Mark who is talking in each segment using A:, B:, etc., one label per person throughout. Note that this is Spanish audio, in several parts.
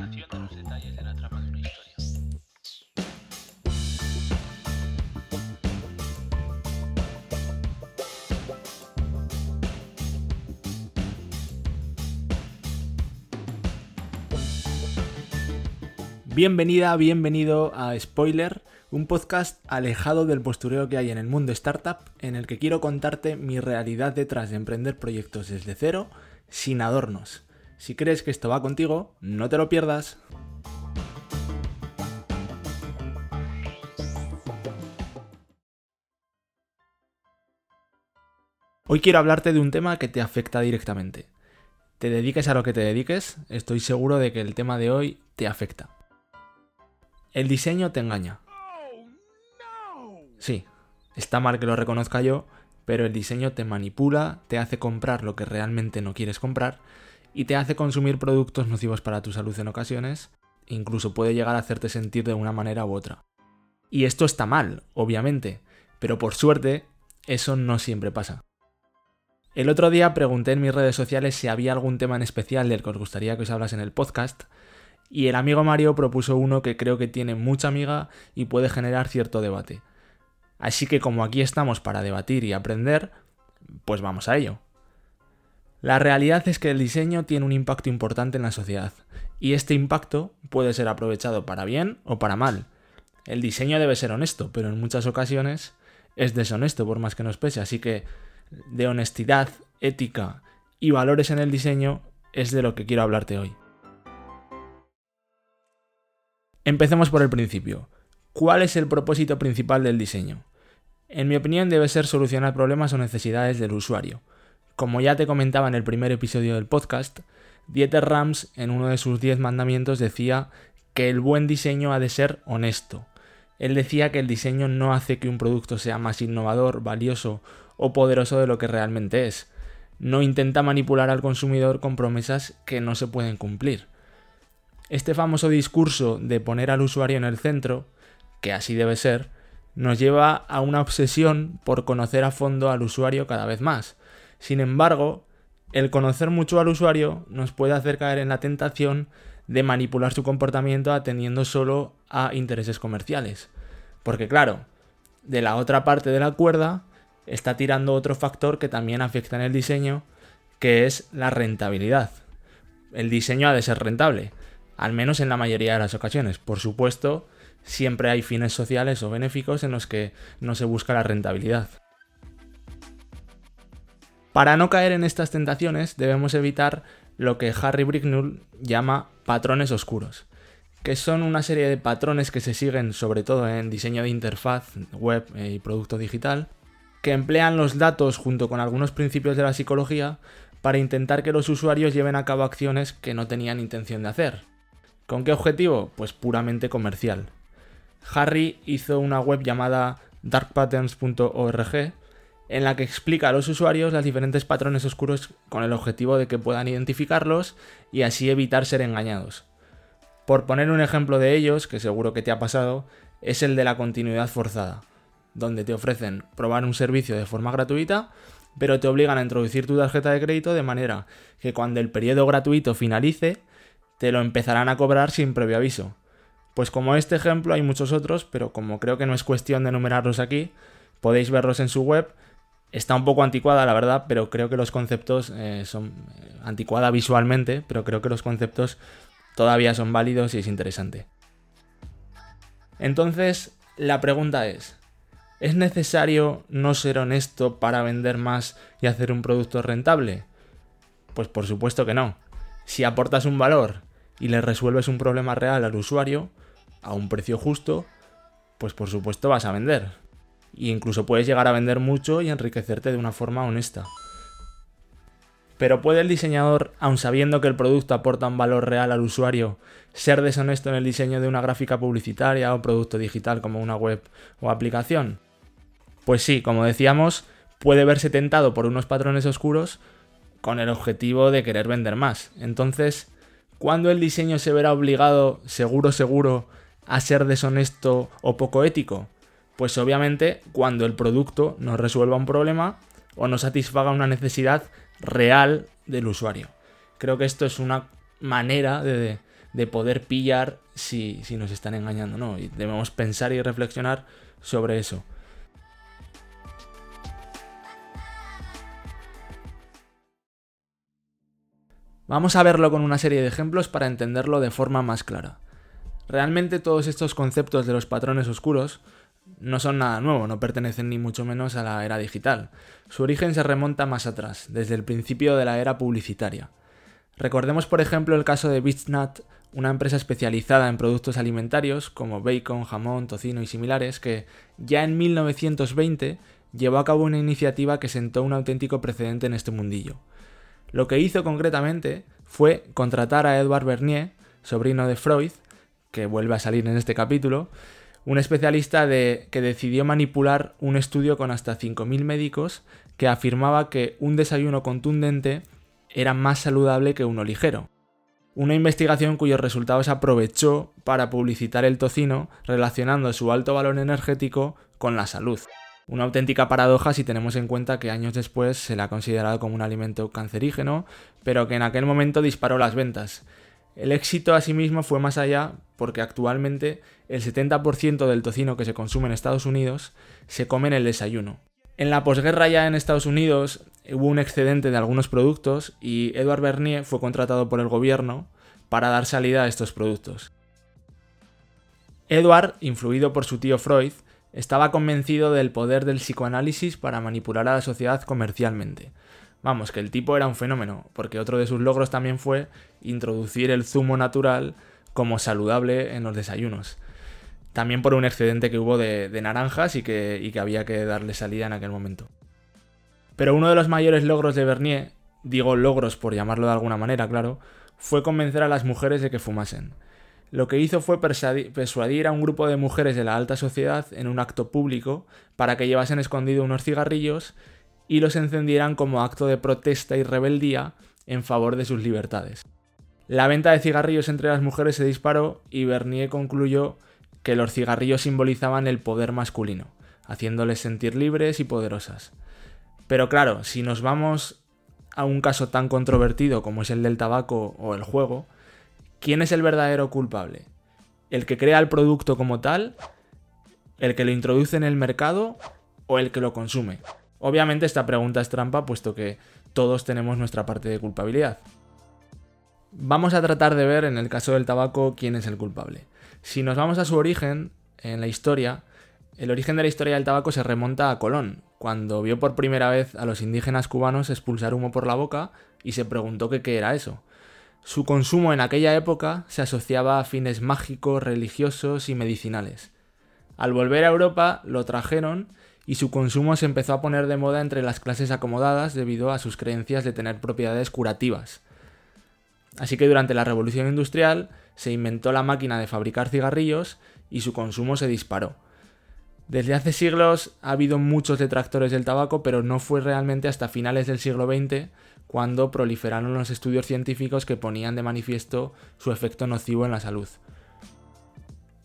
A: los detalles de la trama de una historia.
B: Bienvenida, bienvenido a Spoiler, un podcast alejado del postureo que hay en el mundo startup, en el que quiero contarte mi realidad detrás de emprender proyectos desde cero, sin adornos. Si crees que esto va contigo, no te lo pierdas. Hoy quiero hablarte de un tema que te afecta directamente. Te dediques a lo que te dediques, estoy seguro de que el tema de hoy te afecta. El diseño te engaña. Sí, está mal que lo reconozca yo, pero el diseño te manipula, te hace comprar lo que realmente no quieres comprar y te hace consumir productos nocivos para tu salud en ocasiones, incluso puede llegar a hacerte sentir de una manera u otra. Y esto está mal, obviamente, pero por suerte eso no siempre pasa. El otro día pregunté en mis redes sociales si había algún tema en especial del que os gustaría que os hablas en el podcast, y el amigo Mario propuso uno que creo que tiene mucha amiga y puede generar cierto debate. Así que como aquí estamos para debatir y aprender, pues vamos a ello. La realidad es que el diseño tiene un impacto importante en la sociedad, y este impacto puede ser aprovechado para bien o para mal. El diseño debe ser honesto, pero en muchas ocasiones es deshonesto por más que nos pese, así que de honestidad, ética y valores en el diseño es de lo que quiero hablarte hoy. Empecemos por el principio. ¿Cuál es el propósito principal del diseño? En mi opinión debe ser solucionar problemas o necesidades del usuario. Como ya te comentaba en el primer episodio del podcast, Dieter Rams en uno de sus 10 mandamientos decía que el buen diseño ha de ser honesto. Él decía que el diseño no hace que un producto sea más innovador, valioso o poderoso de lo que realmente es. No intenta manipular al consumidor con promesas que no se pueden cumplir. Este famoso discurso de poner al usuario en el centro, que así debe ser, nos lleva a una obsesión por conocer a fondo al usuario cada vez más. Sin embargo, el conocer mucho al usuario nos puede hacer caer en la tentación de manipular su comportamiento atendiendo solo a intereses comerciales. Porque claro, de la otra parte de la cuerda está tirando otro factor que también afecta en el diseño, que es la rentabilidad. El diseño ha de ser rentable al menos en la mayoría de las ocasiones. Por supuesto, siempre hay fines sociales o benéficos en los que no se busca la rentabilidad. Para no caer en estas tentaciones debemos evitar lo que Harry Bricknell llama patrones oscuros, que son una serie de patrones que se siguen sobre todo en diseño de interfaz, web y producto digital, que emplean los datos junto con algunos principios de la psicología para intentar que los usuarios lleven a cabo acciones que no tenían intención de hacer. ¿Con qué objetivo? Pues puramente comercial. Harry hizo una web llamada darkpatterns.org en la que explica a los usuarios los diferentes patrones oscuros con el objetivo de que puedan identificarlos y así evitar ser engañados. Por poner un ejemplo de ellos, que seguro que te ha pasado, es el de la continuidad forzada, donde te ofrecen probar un servicio de forma gratuita, pero te obligan a introducir tu tarjeta de crédito de manera que cuando el periodo gratuito finalice, te lo empezarán a cobrar sin previo aviso. Pues como este ejemplo hay muchos otros, pero como creo que no es cuestión de enumerarlos aquí, podéis verlos en su web. Está un poco anticuada, la verdad, pero creo que los conceptos eh, son eh, anticuada visualmente, pero creo que los conceptos todavía son válidos y es interesante. Entonces, la pregunta es, ¿es necesario no ser honesto para vender más y hacer un producto rentable? Pues por supuesto que no. Si aportas un valor y le resuelves un problema real al usuario a un precio justo, pues por supuesto vas a vender. E incluso puedes llegar a vender mucho y enriquecerte de una forma honesta. Pero ¿puede el diseñador, aun sabiendo que el producto aporta un valor real al usuario, ser deshonesto en el diseño de una gráfica publicitaria o producto digital como una web o aplicación? Pues sí, como decíamos, puede verse tentado por unos patrones oscuros con el objetivo de querer vender más. Entonces, ¿Cuándo el diseño se verá obligado, seguro, seguro, a ser deshonesto o poco ético? Pues obviamente cuando el producto no resuelva un problema o no satisfaga una necesidad real del usuario. Creo que esto es una manera de, de poder pillar si, si nos están engañando, ¿no? Y debemos pensar y reflexionar sobre eso. Vamos a verlo con una serie de ejemplos para entenderlo de forma más clara. Realmente todos estos conceptos de los patrones oscuros no son nada nuevo, no pertenecen ni mucho menos a la era digital. Su origen se remonta más atrás, desde el principio de la era publicitaria. Recordemos por ejemplo el caso de BeachNut, una empresa especializada en productos alimentarios como bacon, jamón, tocino y similares que ya en 1920 llevó a cabo una iniciativa que sentó un auténtico precedente en este mundillo. Lo que hizo concretamente fue contratar a Edward Bernier, sobrino de Freud, que vuelve a salir en este capítulo, un especialista de, que decidió manipular un estudio con hasta 5.000 médicos que afirmaba que un desayuno contundente era más saludable que uno ligero. Una investigación cuyos resultados aprovechó para publicitar el tocino relacionando su alto valor energético con la salud. Una auténtica paradoja si tenemos en cuenta que años después se le ha considerado como un alimento cancerígeno, pero que en aquel momento disparó las ventas. El éxito asimismo fue más allá porque actualmente el 70% del tocino que se consume en Estados Unidos se come en el desayuno. En la posguerra ya en Estados Unidos hubo un excedente de algunos productos y Edward Bernier fue contratado por el gobierno para dar salida a estos productos. Edward, influido por su tío Freud, estaba convencido del poder del psicoanálisis para manipular a la sociedad comercialmente. Vamos, que el tipo era un fenómeno, porque otro de sus logros también fue introducir el zumo natural como saludable en los desayunos. También por un excedente que hubo de, naranjas y que, y que había que darle salida en aquel momento. Pero uno de los mayores logros de Bernier, digo logros por llamarlo de alguna manera, claro, fue convencer a las mujeres de que fumasen lo que hizo fue persuadir a un grupo de mujeres de la alta sociedad en un acto público para que llevasen escondido unos cigarrillos y los encendieran como acto de protesta y rebeldía en favor de sus libertades. La venta de cigarrillos entre las mujeres se disparó y Bernier concluyó que los cigarrillos simbolizaban el poder masculino, haciéndoles sentir libres y poderosas. Pero claro, si nos vamos a un caso tan controvertido como es el del tabaco o el juego, ¿quién es el verdadero culpable? ¿El que crea el producto como tal? ¿El que lo introduce en el mercado? ¿O el que lo consume? Obviamente esta pregunta es trampa puesto que todos tenemos nuestra parte de culpabilidad. Vamos a tratar de ver en el caso del tabaco quién es el culpable. Si nos vamos a su origen, en la historia, el origen de la historia del tabaco se remonta a Colón, cuando vio por primera vez a los indígenas cubanos expulsar humo por la boca y se preguntó qué era eso. Su consumo en aquella época se asociaba a fines mágicos, religiosos y medicinales. Al volver a Europa lo trajeron y su consumo se empezó a poner de moda entre las clases acomodadas debido a sus creencias de tener propiedades curativas. Así que durante la Revolución Industrial se inventó la máquina de fabricar cigarrillos y su consumo se disparó. Desde hace siglos ha habido muchos detractores del tabaco, pero no fue realmente hasta finales del siglo XX cuando proliferaron los estudios científicos que ponían de manifiesto su efecto nocivo en la salud.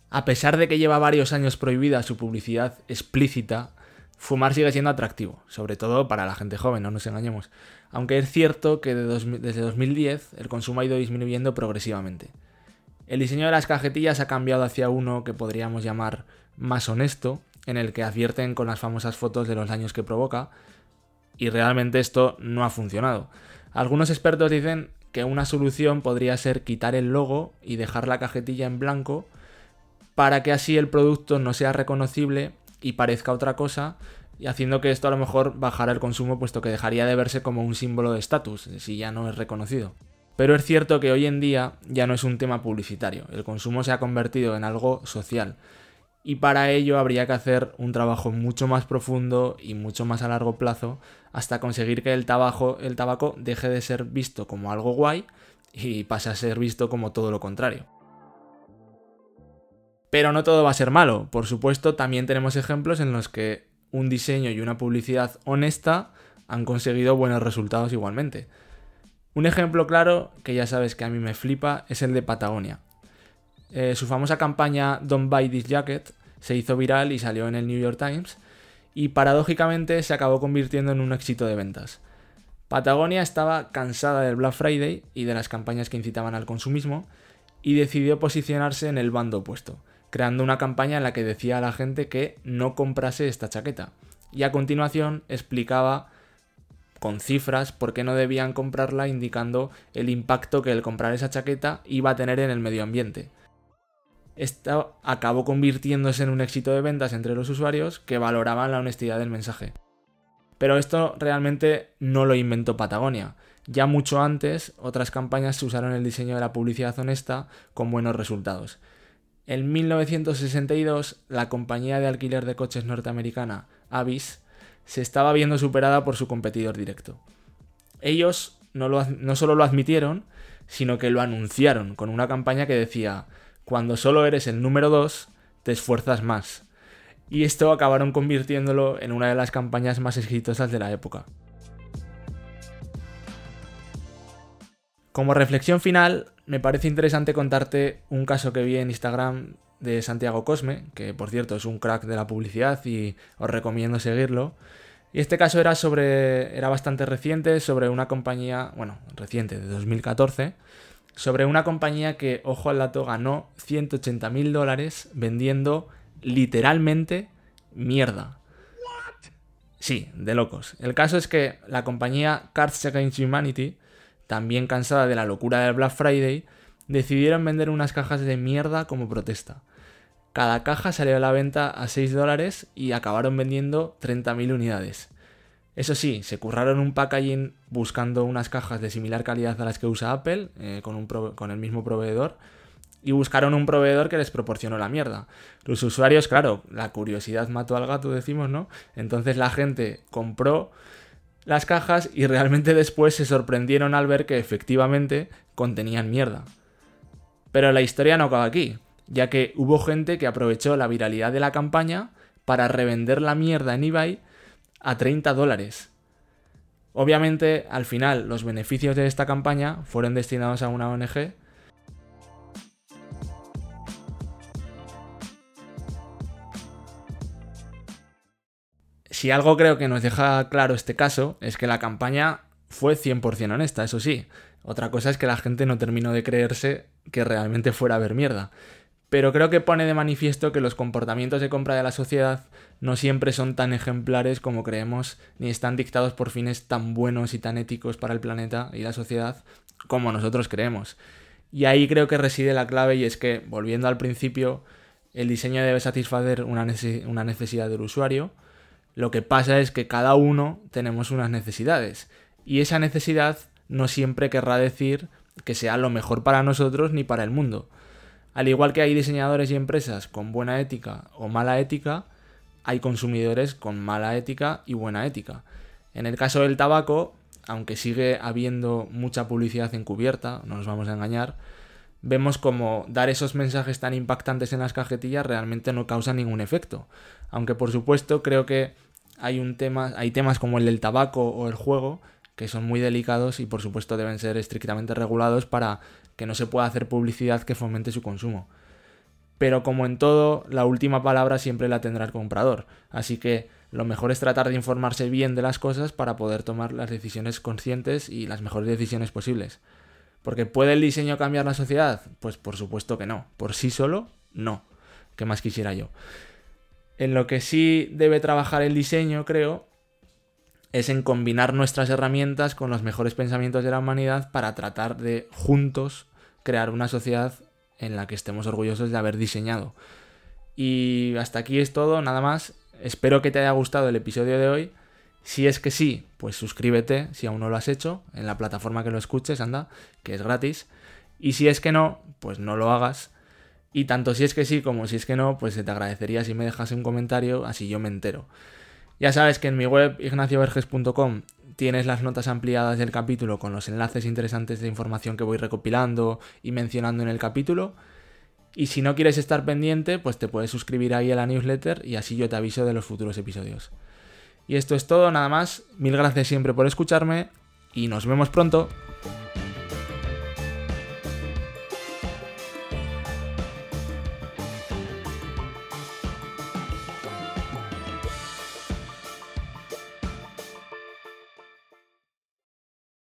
B: A pesar de que lleva varios años prohibida su publicidad explícita, fumar sigue siendo atractivo, sobre todo para la gente joven, no nos engañemos. Aunque es cierto que desde 2010 el consumo ha ido disminuyendo progresivamente. El diseño de las cajetillas ha cambiado hacia uno que podríamos llamar más honesto, en el que advierten con las famosas fotos de los daños que provoca, y realmente esto no ha funcionado. Algunos expertos dicen que una solución podría ser quitar el logo y dejar la cajetilla en blanco para que así el producto no sea reconocible y parezca otra cosa y haciendo que esto a lo mejor bajara el consumo puesto que dejaría de verse como un símbolo de estatus si ya no es reconocido. Pero es cierto que hoy en día ya no es un tema publicitario, el consumo se ha convertido en algo social y para ello habría que hacer un trabajo mucho más profundo y mucho más a largo plazo hasta conseguir que el tabaco, el tabaco deje de ser visto como algo guay y pase a ser visto como todo lo contrario. Pero no todo va a ser malo, por supuesto también tenemos ejemplos en los que un diseño y una publicidad honesta han conseguido buenos resultados igualmente. Un ejemplo claro, que ya sabes que a mí me flipa, es el de Patagonia. Eh, su famosa campaña Don't Buy This Jacket se hizo viral y salió en el New York Times y paradójicamente se acabó convirtiendo en un éxito de ventas. Patagonia estaba cansada del Black Friday y de las campañas que incitaban al consumismo y decidió posicionarse en el bando opuesto, creando una campaña en la que decía a la gente que no comprase esta chaqueta. Y a continuación explicaba con cifras por qué no debían comprarla indicando el impacto que el comprar esa chaqueta iba a tener en el medio ambiente. Esto acabó convirtiéndose en un éxito de ventas entre los usuarios que valoraban la honestidad del mensaje. Pero esto realmente no lo inventó Patagonia. Ya mucho antes, otras campañas se usaron el diseño de la publicidad honesta con buenos resultados. En 1962, la compañía de alquiler de coches norteamericana Avis se estaba viendo superada por su competidor directo. Ellos no, solo lo admitieron, sino que lo anunciaron con una campaña que decía, cuando solo eres el número 2, te esfuerzas más. Y esto acabaron convirtiéndolo en una de las campañas más exitosas de la época. Como reflexión final, me parece interesante contarte un caso que vi en Instagram de Santiago Cosme, que por cierto es un crack de la publicidad y os recomiendo seguirlo. Y este caso era sobre. era bastante reciente, sobre una compañía. bueno, reciente, de 2014. Sobre una compañía que, ojo al dato, ganó 180 mil dólares vendiendo literalmente mierda. Sí, de locos. El caso es que la compañía Cards Against Humanity, también cansada de la locura del Black Friday, decidieron vender unas cajas de mierda como protesta. Cada caja salió a la venta a 6 dólares y acabaron vendiendo 30.000 unidades. Eso sí, se curraron un packaging buscando unas cajas de similar calidad a las que usa Apple, eh, con, un con el mismo proveedor, y buscaron un proveedor que les proporcionó la mierda. Los usuarios, claro, la curiosidad mató al gato, decimos, ¿no? Entonces la gente compró las cajas y realmente después se sorprendieron al ver que efectivamente contenían mierda. Pero la historia no acaba aquí, ya que hubo gente que aprovechó la viralidad de la campaña para revender la mierda en eBay a 30 dólares. Obviamente, al final, los beneficios de esta campaña fueron destinados a una ONG. Si algo creo que nos deja claro este caso es que la campaña fue 100% honesta, eso sí. Otra cosa es que la gente no terminó de creerse que realmente fuera a ver mierda pero creo que pone de manifiesto que los comportamientos de compra de la sociedad no siempre son tan ejemplares como creemos, ni están dictados por fines tan buenos y tan éticos para el planeta y la sociedad como nosotros creemos. Y ahí creo que reside la clave y es que, volviendo al principio, el diseño debe satisfacer una, necesidad del usuario. Lo que pasa es que cada uno tenemos unas necesidades y esa necesidad no siempre querrá decir que sea lo mejor para nosotros ni para el mundo. Al igual que hay diseñadores y empresas con buena ética o mala ética, hay consumidores con mala ética y buena ética. En el caso del tabaco, aunque sigue habiendo mucha publicidad encubierta, no nos vamos a engañar, vemos como dar esos mensajes tan impactantes en las cajetillas realmente no causa ningún efecto. Aunque por supuesto creo que hay un tema, hay temas como el del tabaco o el juego que son muy delicados y por supuesto deben ser estrictamente regulados para que no se pueda hacer publicidad que fomente su consumo. Pero como en todo, la última palabra siempre la tendrá el comprador, así que lo mejor es tratar de informarse bien de las cosas para poder tomar las decisiones conscientes y las mejores decisiones posibles. Porque ¿puede el diseño cambiar la sociedad? Pues por supuesto que no. Por sí solo, no. ¿Qué más quisiera yo? En lo que sí debe trabajar el diseño, creo, es en combinar nuestras herramientas con los mejores pensamientos de la humanidad para tratar de juntos crear una sociedad en la que estemos orgullosos de haber diseñado. Y hasta aquí es todo, nada más. Espero que te haya gustado el episodio de hoy. Si es que sí, pues suscríbete si aún no lo has hecho en la plataforma que lo escuches, anda, que es gratis. Y si es que no, pues no lo hagas. Y tanto si es que sí como si es que no, pues te agradecería si me dejas un comentario, así yo me entero. Ya sabes que en mi web ignacioverges.com tienes las notas ampliadas del capítulo con los enlaces interesantes de información que voy recopilando y mencionando en el capítulo. Y si no quieres estar pendiente, pues te puedes suscribir ahí a la newsletter y así yo te aviso de los futuros episodios. Y esto es todo, nada más. Mil gracias siempre por escucharme y nos vemos pronto.